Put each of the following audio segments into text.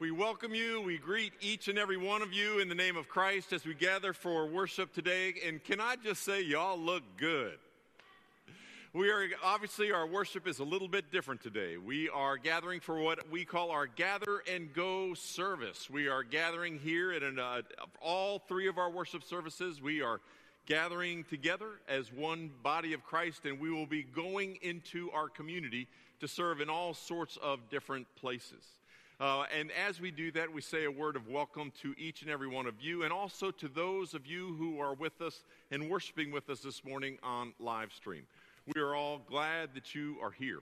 We welcome you. We greet each and every one of you in the name of Christ as we gather for worship today. And can I just say, y'all look good? We are obviously our worship is a little bit different today. We are gathering for what we call our gather and go service. We are gathering here at an, uh, all three of our worship services. We are gathering together as one body of Christ, and we will be going into our community to serve in all sorts of different places. Uh, and as we do that, we say a word of welcome to each and every one of you, and also to those of you who are with us and worshiping with us this morning on live stream. We are all glad that you are here.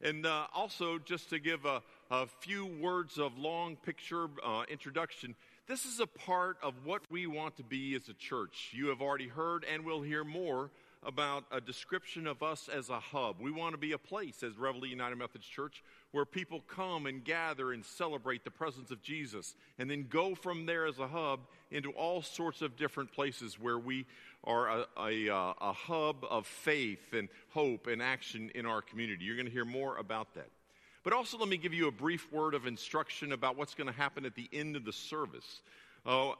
And uh, also, just to give a, a, few words of long picture uh, introduction, this is a part of what we want to be as a church. You have already heard and will hear more about a description of us as a hub. We want to be a place as Reveille United Methodist Church where people come and gather and celebrate the presence of Jesus, and then go from there as a hub into all sorts of different places where we are a, a, uh, a hub of faith and hope and action in our community. You're going to hear more about that. But also, let me give you a brief word of instruction about what's going to happen at the end of the service. Uh,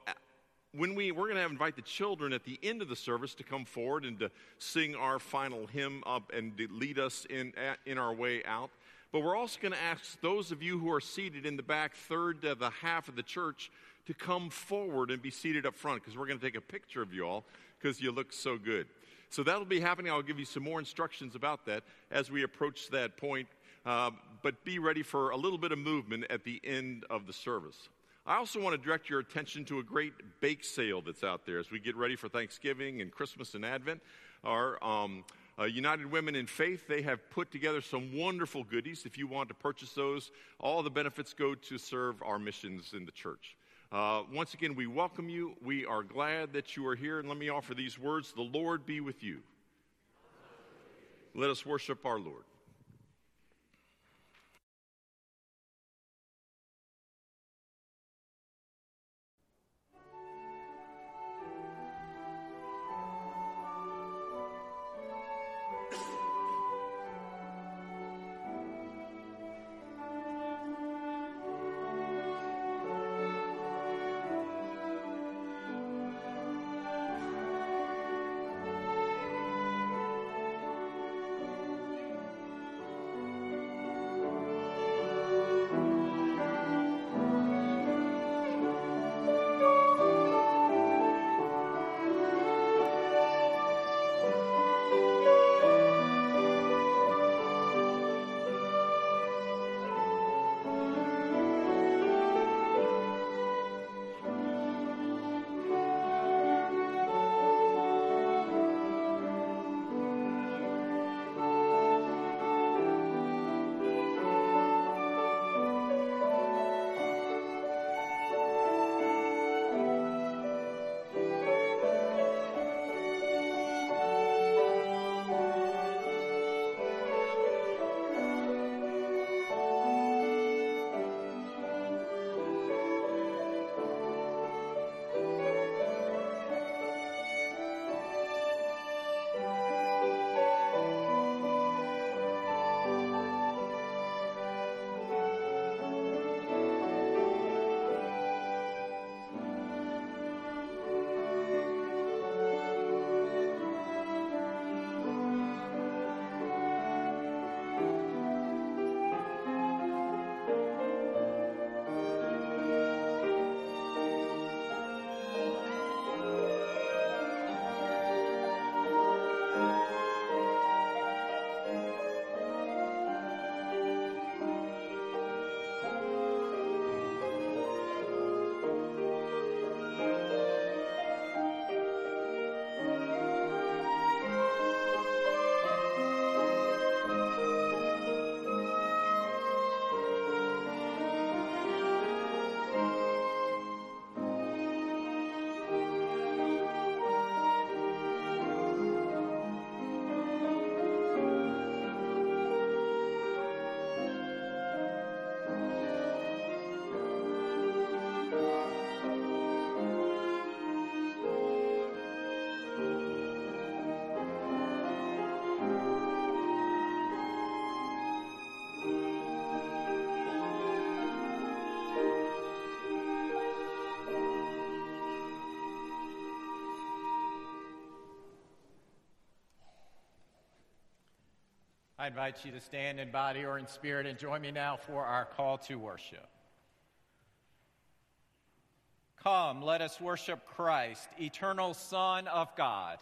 when we we're going to invite the children at the end of the service to come forward and to sing our final hymn up and lead us in in our way out. But we're also going to ask those of you who are seated in the back third to the half of the church to come forward and be seated up front because we're going to take a picture of you all because you look so good. So that'll be happening. I'll give you some more instructions about that as we approach that point. Uh, but be ready for a little bit of movement at the end of the service. I also want to direct your attention to a great bake sale that's out there as we get ready for Thanksgiving and Christmas and Advent. Our um, uh, United Women in Faith, they have put together some wonderful goodies. If you want to purchase those, all the benefits go to serve our missions in the church. Uh, once again, we welcome you. We are glad that you are here. And let me offer these words The Lord be with you. Let us worship our Lord. I invite you to stand in body or in spirit and join me now for our call to worship. Come, let us worship Christ, eternal Son of God.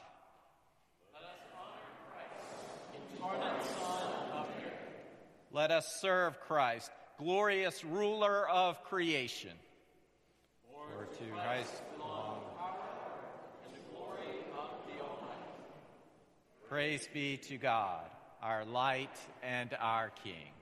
Let us honor Christ, incarnate Son of earth. Let us serve Christ, glorious ruler of creation. For to Christ belong power and the glory of the Almighty. Praise be to God, our light and our King.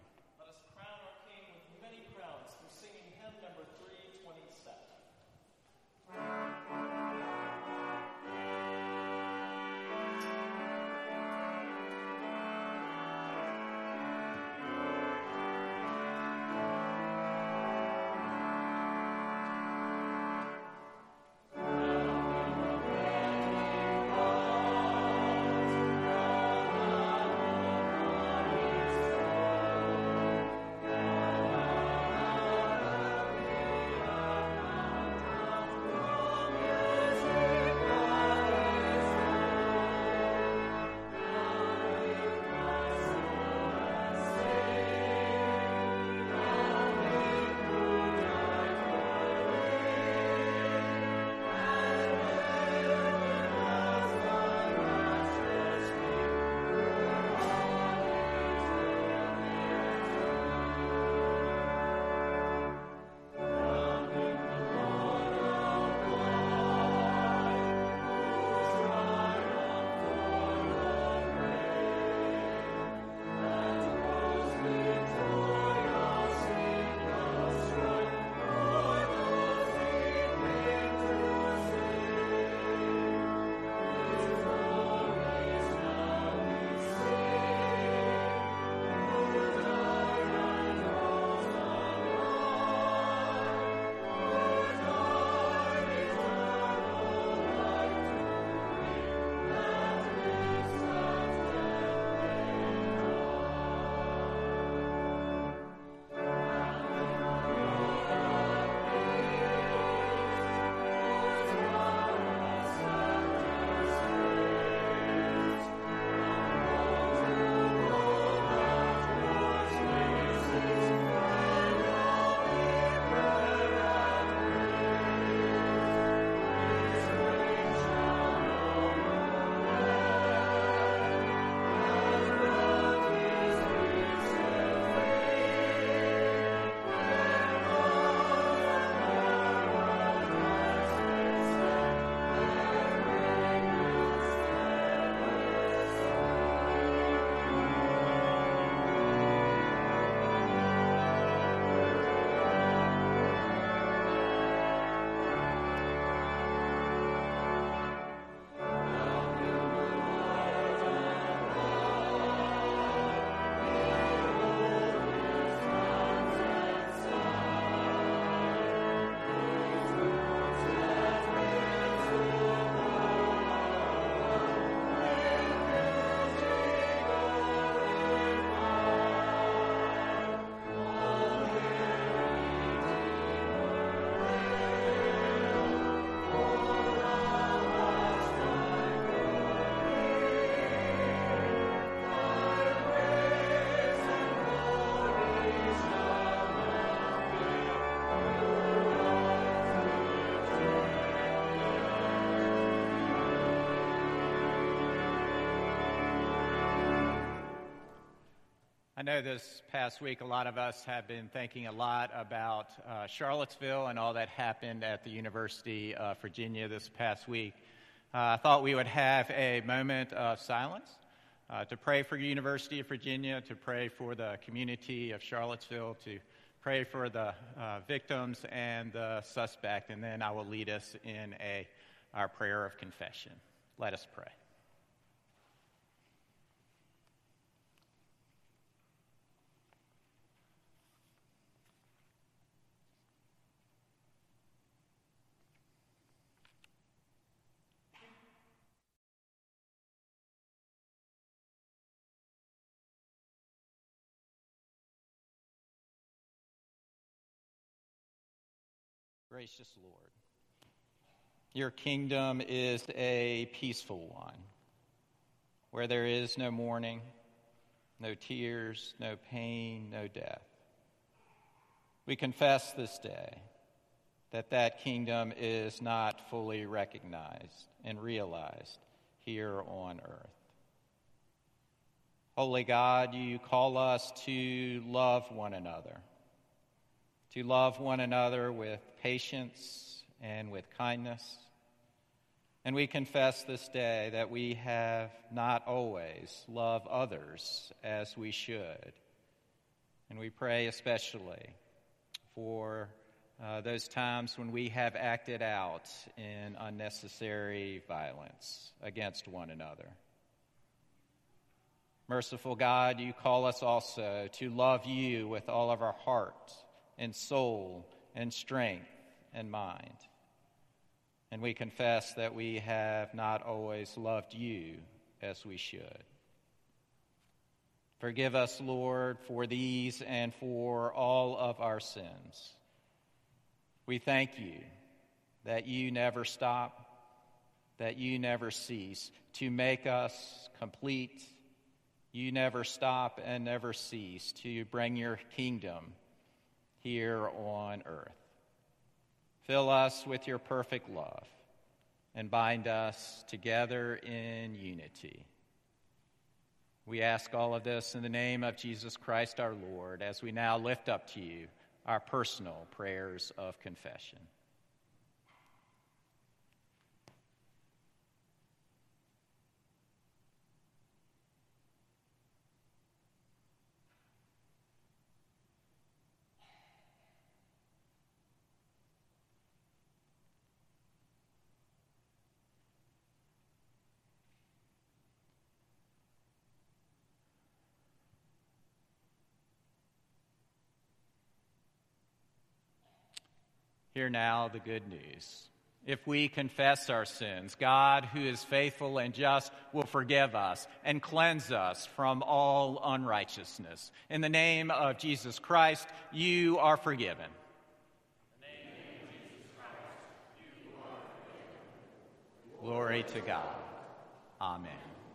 I know this past week a lot of us have been thinking a lot about uh, Charlottesville and all that happened at the University of Virginia this past week. Uh, I thought we would have a moment of silence uh, to pray for the University of Virginia, to pray for the community of Charlottesville, to pray for the uh, victims and the suspect, and then I will lead us in a, our prayer of confession. Let us pray. Gracious Lord, your kingdom is a peaceful one where there is no mourning, no tears, no pain, no death. We confess this day that that kingdom is not fully recognized and realized here on earth. Holy God, you call us to love one another, to love one another with patience and with kindness. And we confess this day that we have not always loved others as we should. And we pray especially for uh, those times when we have acted out in unnecessary violence against one another. Merciful God, you call us also to love you with all of our heart and soul and strength and mind. And we confess that we have not always loved you as we should. Forgive us, Lord, for these and for all of our sins. We thank you that you never stop, that you never cease to make us complete you never stop and never cease to bring your kingdom here on earth. Fill us with your perfect love and bind us together in unity. We ask all of this in the name of Jesus Christ our Lord as we now lift up to you our personal prayers of confession. Hear now the good news. If we confess our sins, God, who is faithful and just, will forgive us and cleanse us from all unrighteousness. In the name of Jesus Christ, you are forgiven. Glory to God. Amen.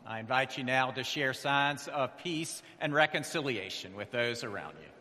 I invite you now to share signs of peace and reconciliation with those around you.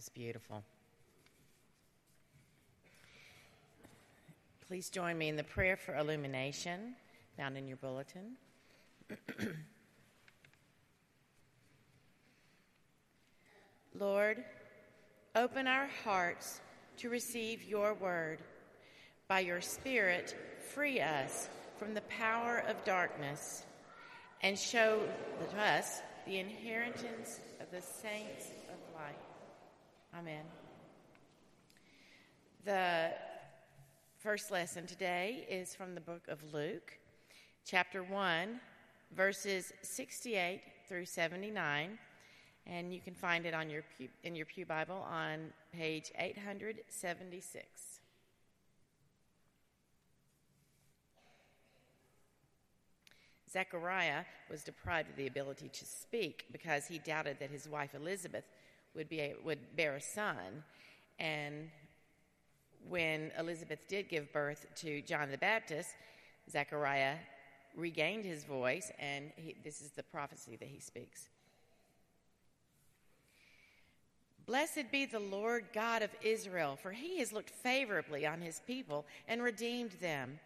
Was beautiful. Please join me in the prayer for illumination found in your bulletin. Lord, open our hearts to receive your word. By your Spirit, free us from the power of darkness and show us the inheritance of the saints of light. Amen. The first lesson today is from the book of Luke, chapter 1, verses 68 through 79. And you can find it on your pew, in your Pew Bible on page 876. Zechariah was deprived of the ability to speak because he doubted that his wife Elizabeth would, be would bear a son. And when Elizabeth did give birth to John the Baptist, Zechariah regained his voice, and he, this is the prophecy that he speaks. Blessed be the Lord God of Israel, for he has looked favorably on his people and redeemed them.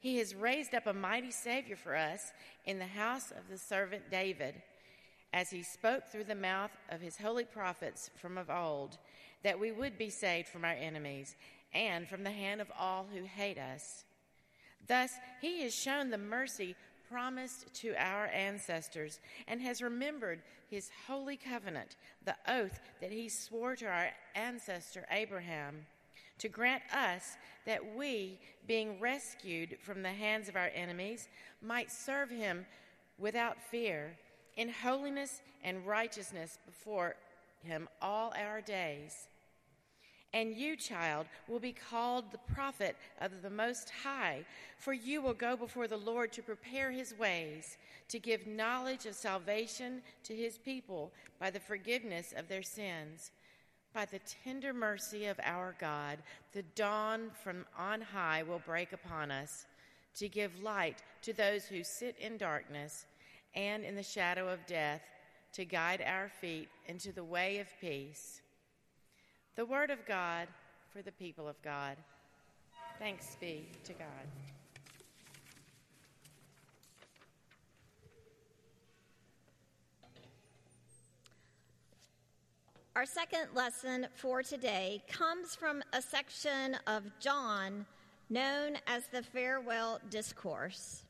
He has raised up a mighty Savior for us in the house of the servant David, as he spoke through the mouth of his holy prophets from of old, that we would be saved from our enemies and from the hand of all who hate us. Thus, he has shown the mercy promised to our ancestors and has remembered his holy covenant, the oath that he swore to our ancestor Abraham, to grant us that we, being rescued from the hands of our enemies, might serve him without fear, in holiness and righteousness before him all our days. And you, child, will be called the prophet of the Most High, for you will go before the Lord to prepare his ways, to give knowledge of salvation to his people by the forgiveness of their sins. By the tender mercy of our God, the dawn from on high will break upon us, to give light to those who sit in darkness and in the shadow of death, to guide our feet into the way of peace. The Word of God for the people of God. Thanks be to God. Our second lesson for today comes from a section of John known as the Farewell Discourse.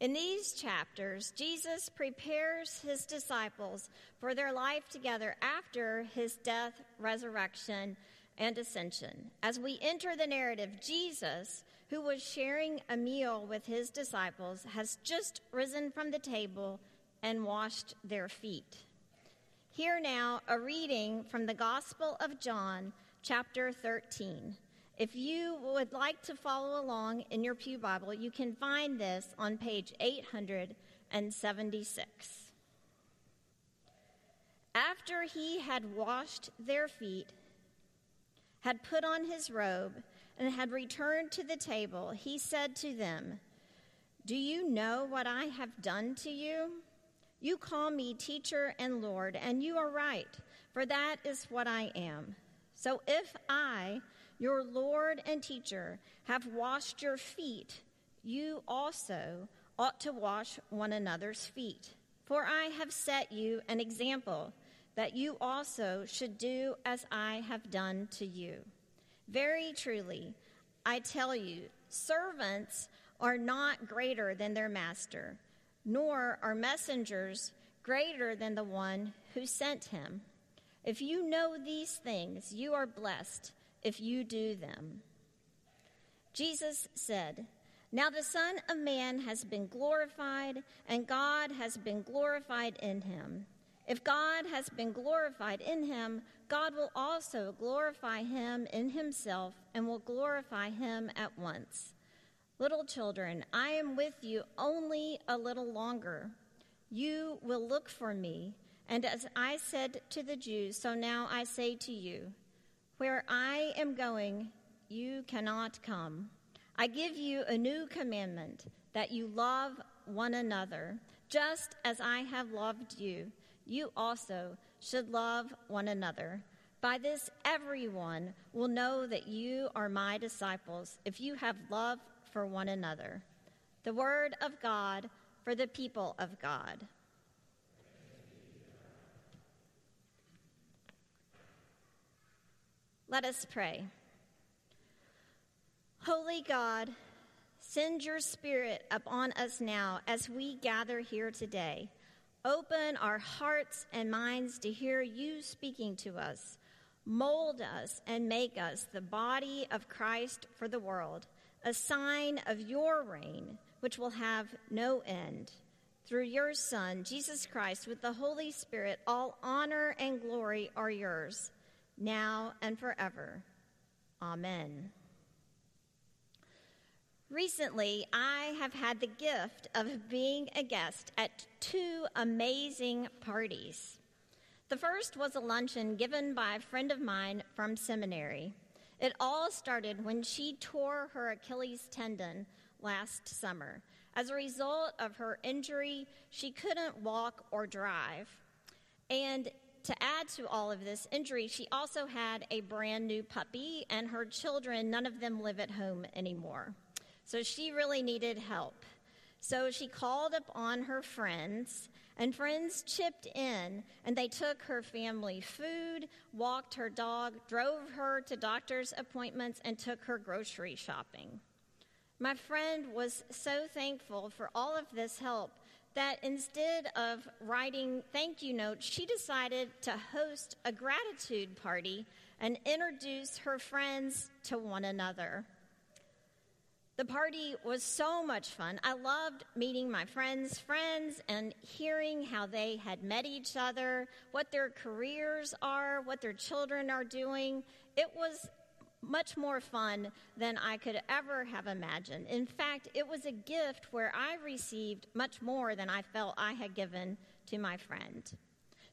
In these chapters, Jesus prepares his disciples for their life together after his death, resurrection, and ascension. As we enter the narrative, Jesus, who was sharing a meal with his disciples, has just risen from the table and washed their feet. Hear now a reading from the Gospel of John, chapter 13. If you would like to follow along in your Pew Bible, you can find this on page 876. After he had washed their feet, had put on his robe, and had returned to the table, he said to them, Do you know what I have done to you? You call me teacher and Lord, and you are right, for that is what I am. So if I, your Lord and teacher, have washed your feet, you also ought to wash one another's feet. For I have set you an example that you also should do as I have done to you. Very truly, I tell you, servants are not greater than their master, nor are messengers greater than the one who sent him. If you know these things, you are blessed if you do them. Jesus said, Now the Son of Man has been glorified, and God has been glorified in him. If God has been glorified in him, God will also glorify him in himself and will glorify him at once. Little children, I am with you only a little longer. You will look for me, and as I said to the Jews, so now I say to you, where I am going, you cannot come. I give you a new commandment that you love one another. Just as I have loved you, you also should love one another. By this, everyone will know that you are my disciples if you have love for one another. The word of God for the people of God. Let us pray. Holy God, send your Spirit upon us now as we gather here today. Open our hearts and minds to hear you speaking to us. Mold us and make us the body of Christ for the world, a sign of your reign, which will have no end. Through your Son, Jesus Christ, with the Holy Spirit, all honor and glory are yours, now and forever. Amen. Recently, I have had the gift of being a guest at two amazing parties. The first was a luncheon given by a friend of mine from seminary. It all started when she tore her Achilles tendon last summer. As a result of her injury, she couldn't walk or drive. And to add to all of this injury, she also had a brand new puppy, and her children, none of them live at home anymore. So she really needed help. So she called up on her friends, and friends chipped in, and they took her family food, walked her dog, drove her to doctor's appointments, and took her grocery shopping. My friend was so thankful for all of this help that instead of writing thank you notes, she decided to host a gratitude party and introduce her friends to one another. The party was so much fun. I loved meeting my friends' friends and hearing how they had met each other, what their careers are, what their children are doing. It was much more fun than I could ever have imagined. In fact, it was a gift where I received much more than I felt I had given to my friend.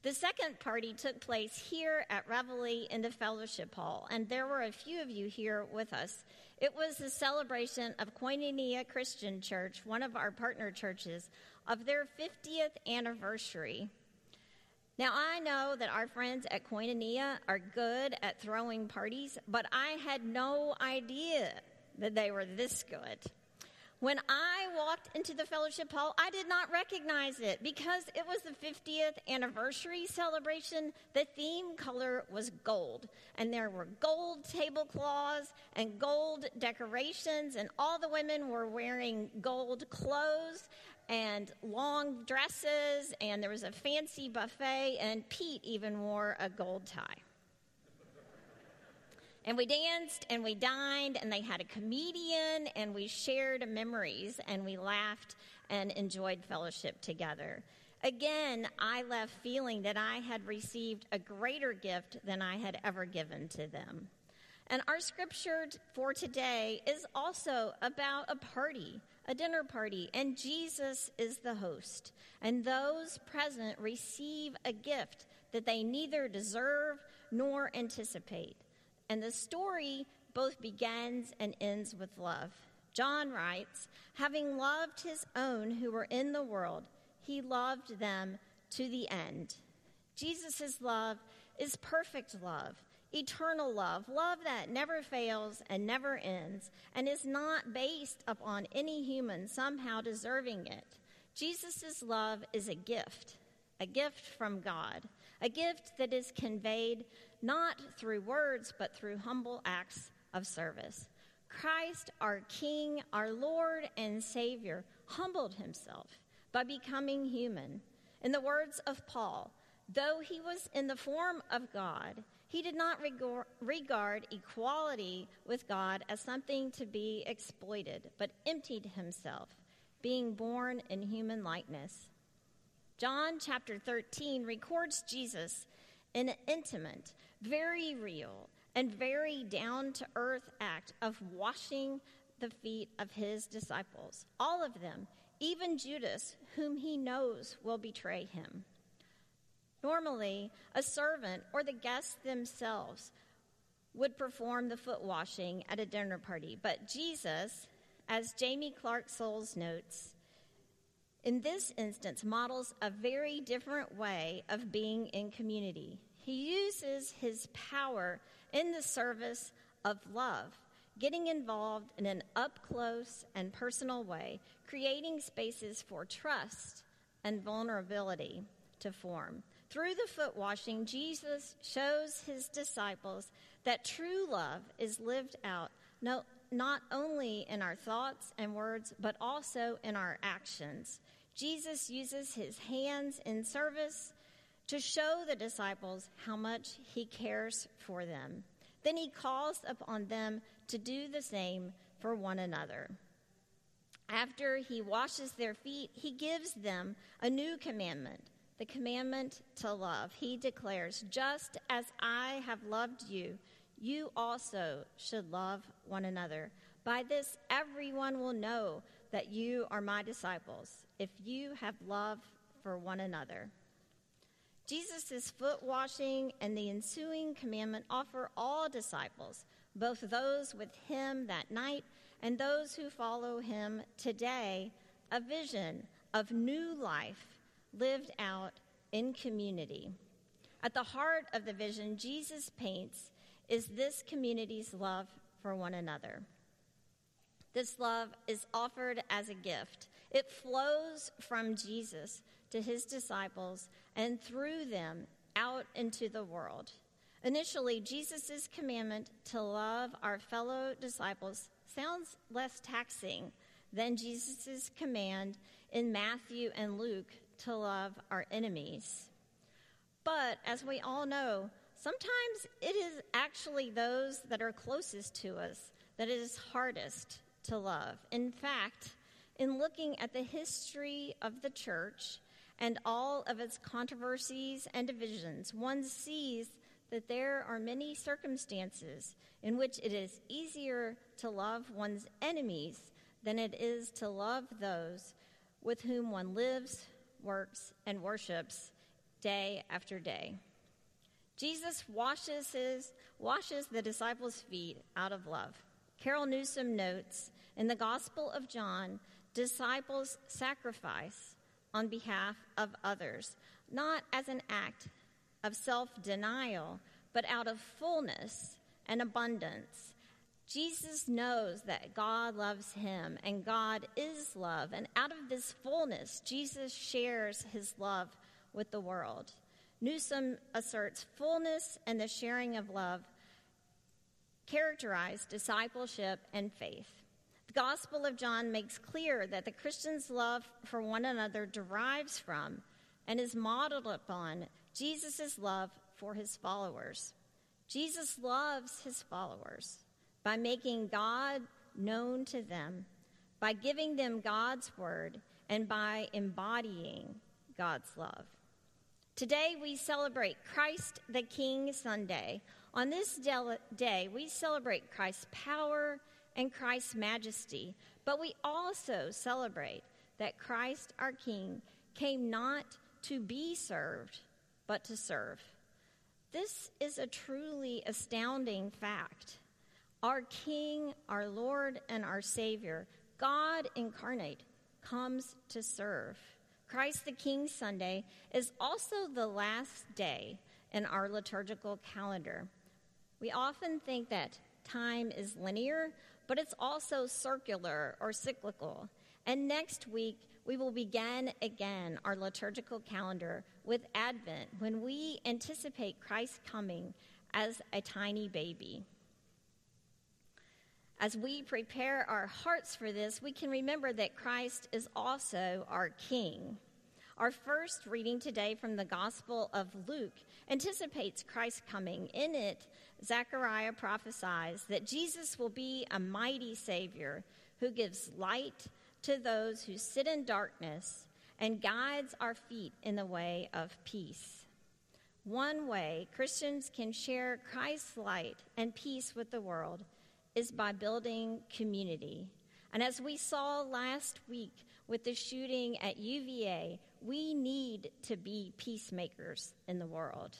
The second party took place here at Reveille in the fellowship hall, and there were a few of you here with us. It was the celebration of Koinonia Christian Church, one of our partner churches, of their 50th anniversary. Now, I know that our friends at Koinonia are good at throwing parties, but I had no idea that they were this good. When I walked into the fellowship hall, I did not recognize it because it was the 50th anniversary celebration. The theme color was gold, and there were gold tablecloths and gold decorations, and all the women were wearing gold clothes and long dresses, and there was a fancy buffet, and Pete even wore a gold tie. And we danced and we dined, and they had a comedian, and we shared memories, and we laughed and enjoyed fellowship together. Again, I left feeling that I had received a greater gift than I had ever given to them. And our scripture for today is also about a party, a dinner party, and Jesus is the host. And those present receive a gift that they neither deserve nor anticipate. And the story both begins and ends with love. John writes, having loved his own who were in the world, he loved them to the end. Jesus' love is perfect love, eternal love, love that never fails and never ends, and is not based upon any human somehow deserving it. Jesus' love is a gift, a gift from God, a gift that is conveyed not through words, but through humble acts of service. Christ, our King, our Lord and Savior, humbled himself by becoming human. In the words of Paul, though he was in the form of God, he did not regard equality with God as something to be exploited, but emptied himself, being born in human likeness. John chapter 13 records Jesus in an intimate, very real, and very down to earth act of washing the feet of his disciples, all of them, even Judas, whom he knows will betray him. Normally, a servant or the guests themselves would perform the foot washing at a dinner party, but Jesus, as Jaime Clark-Soles notes, in this instance models a very different way of being in community. He uses his power in the service of love, getting involved in an up close and personal way, creating spaces for trust and vulnerability to form. Through the foot washing, Jesus shows his disciples that true love is lived out no, not only in our thoughts and words, but also in our actions. Jesus uses his hands in service to show the disciples how much he cares for them. Then he calls upon them to do the same for one another. After he washes their feet, he gives them a new commandment the commandment to love. He declares, Just as I have loved you, you also should love one another. By this, everyone will know that you are my disciples, if you have love for one another. Jesus' foot washing and the ensuing commandment offer all disciples, both those with him that night and those who follow him today, a vision of new life lived out in community. At the heart of the vision Jesus paints is this community's love for one another. This love is offered as a gift. It flows from Jesus to his disciples and through them out into the world. Initially, Jesus' commandment to love our fellow disciples sounds less taxing than Jesus' command in Matthew and Luke to love our enemies. But as we all know, sometimes it is actually those that are closest to us that it is hardest to love. In fact, in looking at the history of the church and all of its controversies and divisions, one sees that there are many circumstances in which it is easier to love one's enemies than it is to love those with whom one lives, works, and worships day after day. Jesus washes, his, washes the disciples' feet out of love. Carol Newsom notes in the Gospel of John, disciples sacrifice on behalf of others, not as an act of self denial, but out of fullness and abundance. Jesus knows that God loves him and God is love. And out of this fullness, Jesus shares his love with the world. Newsom asserts fullness and the sharing of love characterize discipleship and faith. The Gospel of John makes clear that the Christian's love for one another derives from and is modeled upon Jesus' love for his followers. Jesus loves his followers by making God known to them, by giving them God's word, and by embodying God's love. Today we celebrate Christ the King Sunday. On this day, we celebrate Christ's power and Christ's majesty, but we also celebrate that Christ our King came not to be served, but to serve. This is a truly astounding fact. Our King, our Lord, and our Savior, God incarnate, comes to serve. Christ the King Sunday is also the last day in our liturgical calendar. We often think that time is linear, but it's also circular or cyclical. And next week, we will begin again our liturgical calendar with Advent when we anticipate Christ coming as a tiny baby. As we prepare our hearts for this, we can remember that Christ is also our King. Our first reading today from the Gospel of Luke anticipates Christ's coming. In it, Zechariah prophesies that Jesus will be a mighty Savior who gives light to those who sit in darkness and guides our feet in the way of peace. One way Christians can share Christ's light and peace with the world is by building community. And as we saw last week with the shooting at UVA, we need to be peacemakers in the world.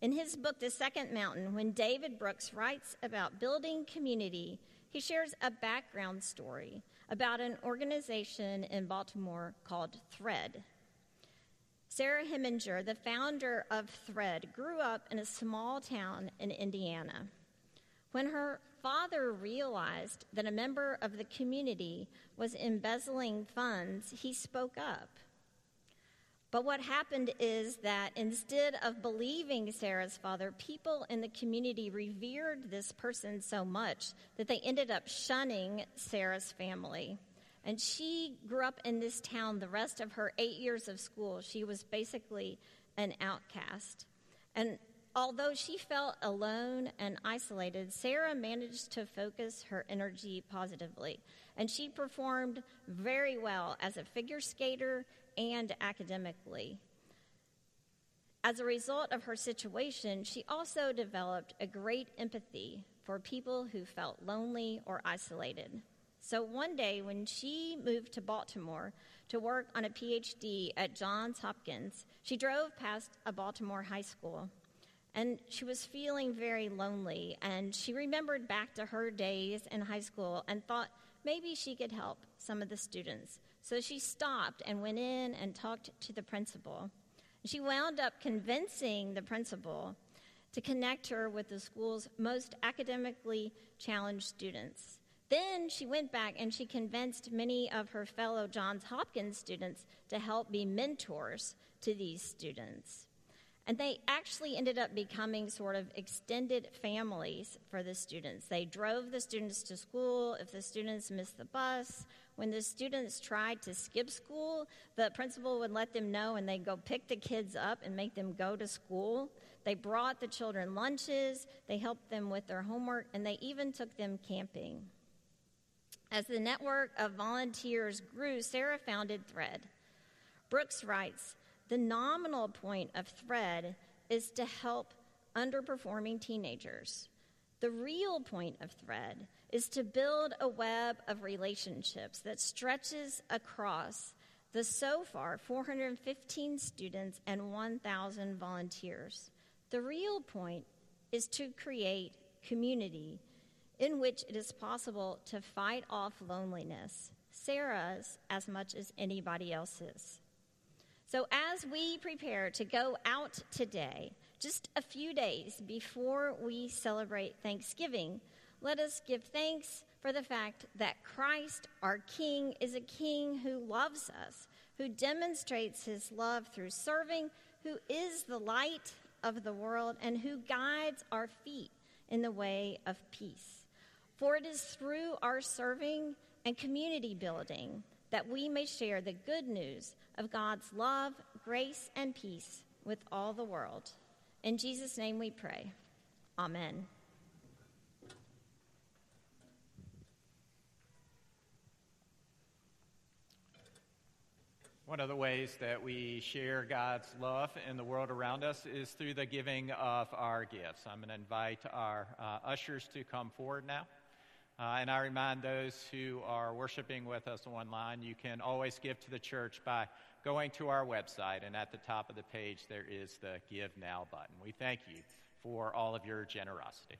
In his book, The Second Mountain, when David Brooks writes about building community, he shares a background story about an organization in Baltimore called Thread. Sarah Hemminger, the founder of Thread, grew up in a small town in Indiana. When her father realized that a member of the community was embezzling funds, he spoke up. But what happened is that instead of believing Sarah's father, people in the community revered this person so much that they ended up shunning Sarah's family. And she grew up in this town the rest of her eight years of school. She was basically an outcast. And although she felt alone and isolated, Sarah managed to focus her energy positively. And she performed very well as a figure skater and academically. As a result of her situation, she also developed a great empathy for people who felt lonely or isolated. So one day, when she moved to Baltimore to work on a PhD at Johns Hopkins, she drove past a Baltimore high school and she was feeling very lonely. And she remembered back to her days in high school and thought maybe she could help some of the students. So she stopped and went in and talked to the principal. She wound up convincing the principal to connect her with the school's most academically challenged students. Then she went back and she convinced many of her fellow Johns Hopkins students to help be mentors to these students. And they actually ended up becoming sort of extended families for the students. They drove the students to school if the students missed the bus. When the students tried to skip school, the principal would let them know and they'd go pick the kids up and make them go to school. They brought the children lunches, they helped them with their homework, and they even took them camping. As the network of volunteers grew, Sarah founded Thread. Brooks writes The nominal point of Thread is to help underperforming teenagers. The real point of Thread is to build a web of relationships that stretches across the so far 415 students and 1,000 volunteers. The real point is to create community in which it is possible to fight off loneliness, Sarah's as much as anybody else's. So, as we prepare to go out today, just a few days before we celebrate Thanksgiving, let us give thanks for the fact that Christ, our King, is a King who loves us, who demonstrates his love through serving, who is the light of the world, and who guides our feet in the way of peace. For it is through our serving and community building that we may share the good news of God's love, grace, and peace with all the world. In Jesus' name we pray. Amen. One of the ways that we share God's love in the world around us is through the giving of our gifts. I'm going to invite our uh, ushers to come forward now. Uh, and I remind those who are worshiping with us online, you can always give to the church by going to our website. And at the top of the page, there is the Give Now button. We thank you for all of your generosity.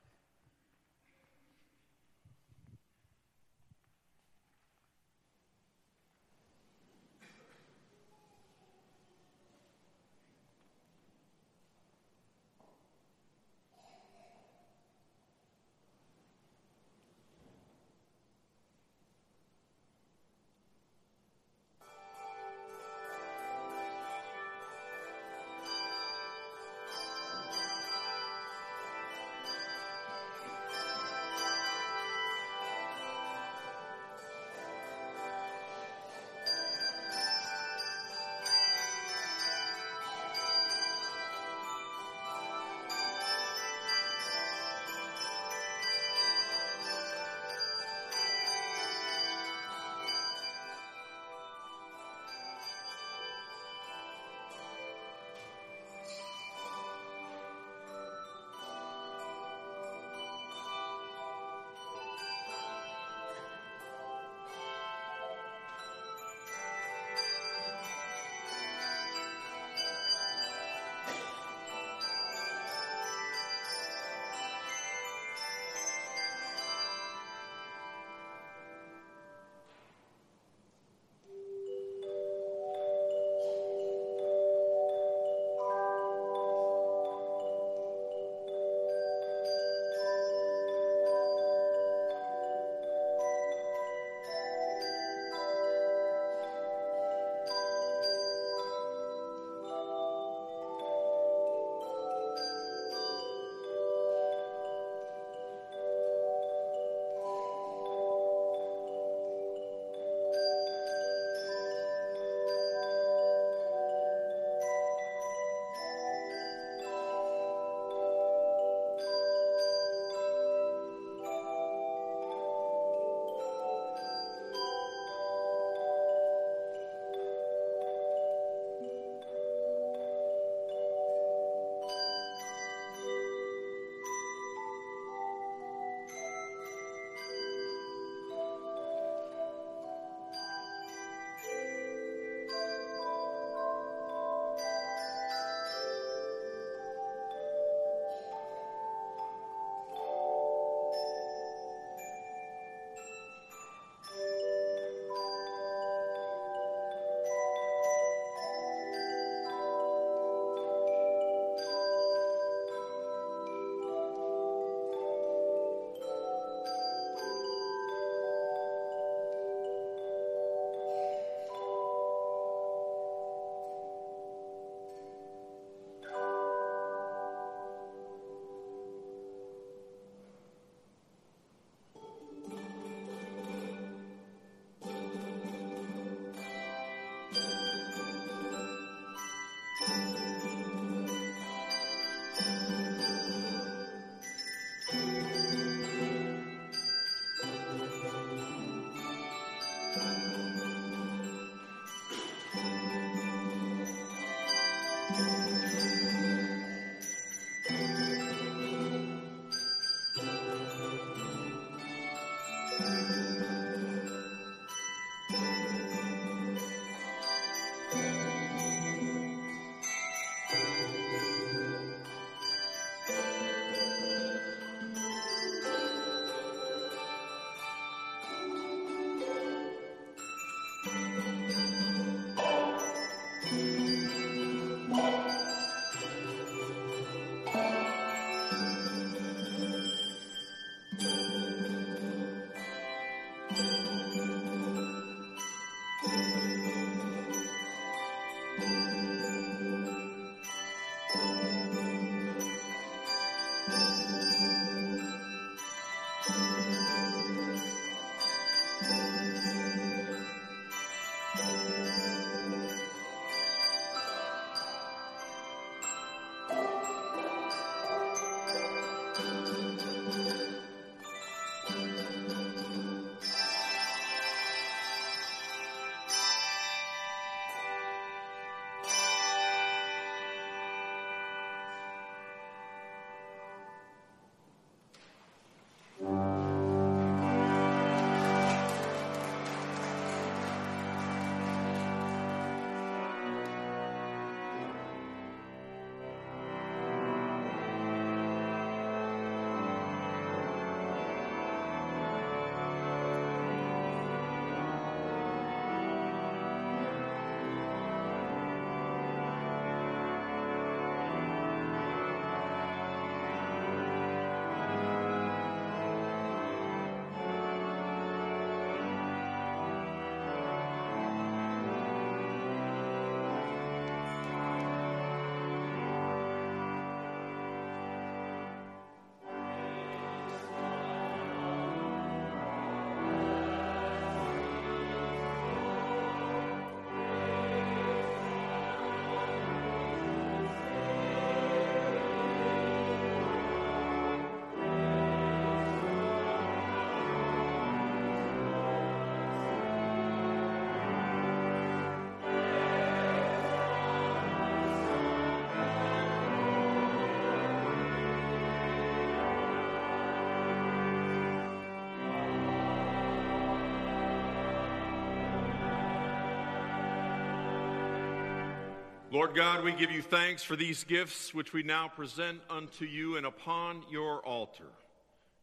Lord God, we give you thanks for these gifts which we now present unto you and upon your altar.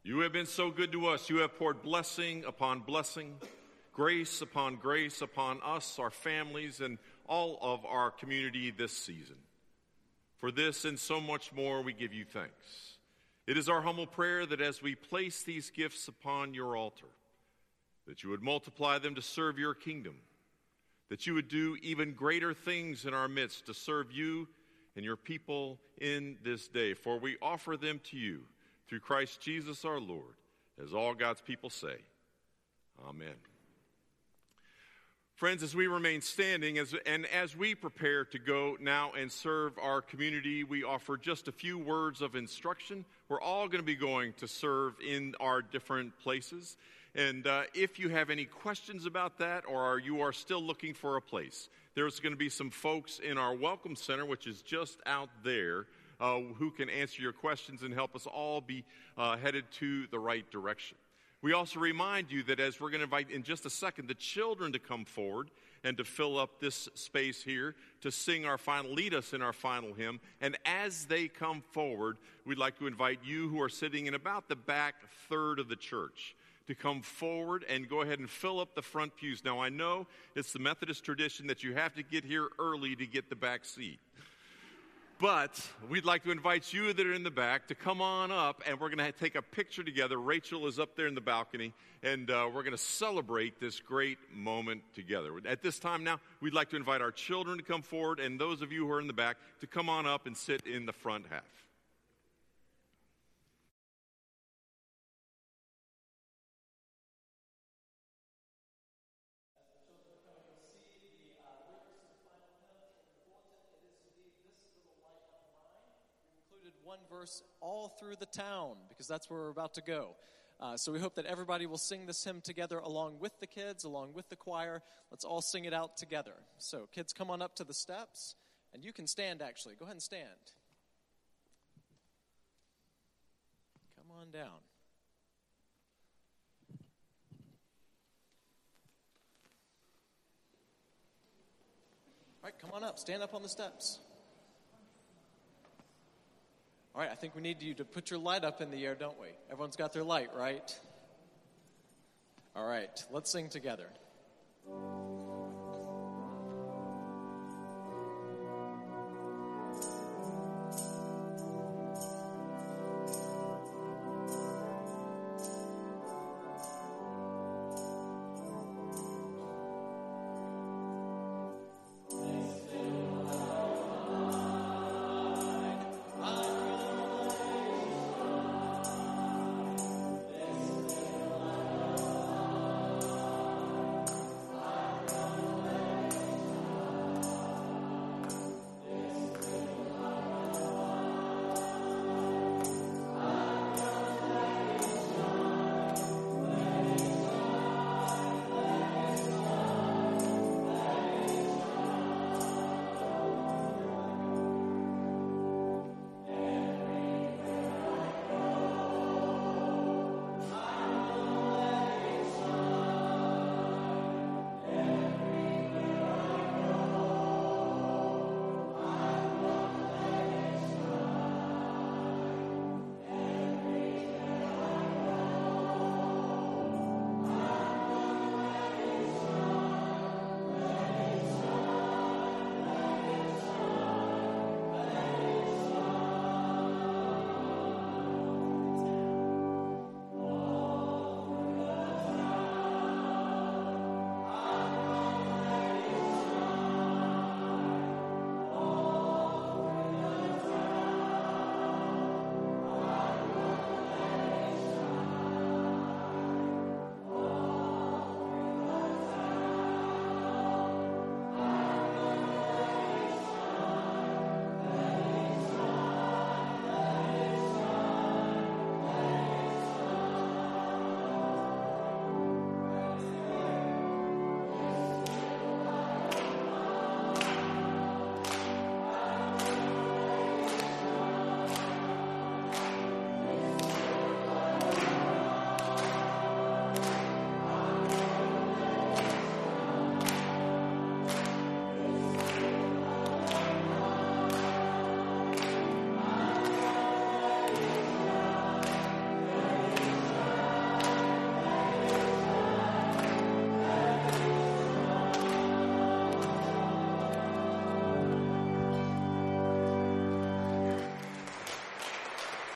You have been so good to us. You have poured blessing upon blessing, grace upon grace upon us, our families, and all of our community this season. For this and so much more, we give you thanks. It is our humble prayer that as we place these gifts upon your altar, that you would multiply them to serve your kingdom, that you would do even greater things in our midst to serve you and your people in this day. For we offer them to you through Christ Jesus our Lord, as all God's people say. Amen. Friends, as we remain standing as, and as we prepare to go now and serve our community, we offer just a few words of instruction. We're all going to be going to serve in our different places. And uh, if you have any questions about that or you are still looking for a place, there's going to be some folks in our Welcome Center, which is just out there, uh, who can answer your questions and help us all be uh, headed to the right direction. We also remind you that as we're going to invite in just a second the children to come forward and to fill up this space here to sing our final, lead us in our final hymn. And as they come forward, we'd like to invite you who are sitting in about the back third of the church to come forward and go ahead and fill up the front pews. Now, I know it's the Methodist tradition that you have to get here early to get the back seat. But we'd like to invite you that are in the back to come on up, and we're going to take a picture together. Rachel is up there in the balcony, and uh, we're going to celebrate this great moment together. At this time now, we'd like to invite our children to come forward, and those of you who are in the back to come on up and sit in the front half. One verse all through the town because that's where we're about to go. Uh, so we hope that everybody will sing this hymn together along with the kids, along with the choir. Let's all sing it out together. So, kids, come on up to the steps, and you can stand actually. Go ahead and stand. Come on down. All right, come on up. Stand up on the steps. All right, I think we need you to put your light up in the air, don't we? Everyone's got their light, right? All right, let's sing together.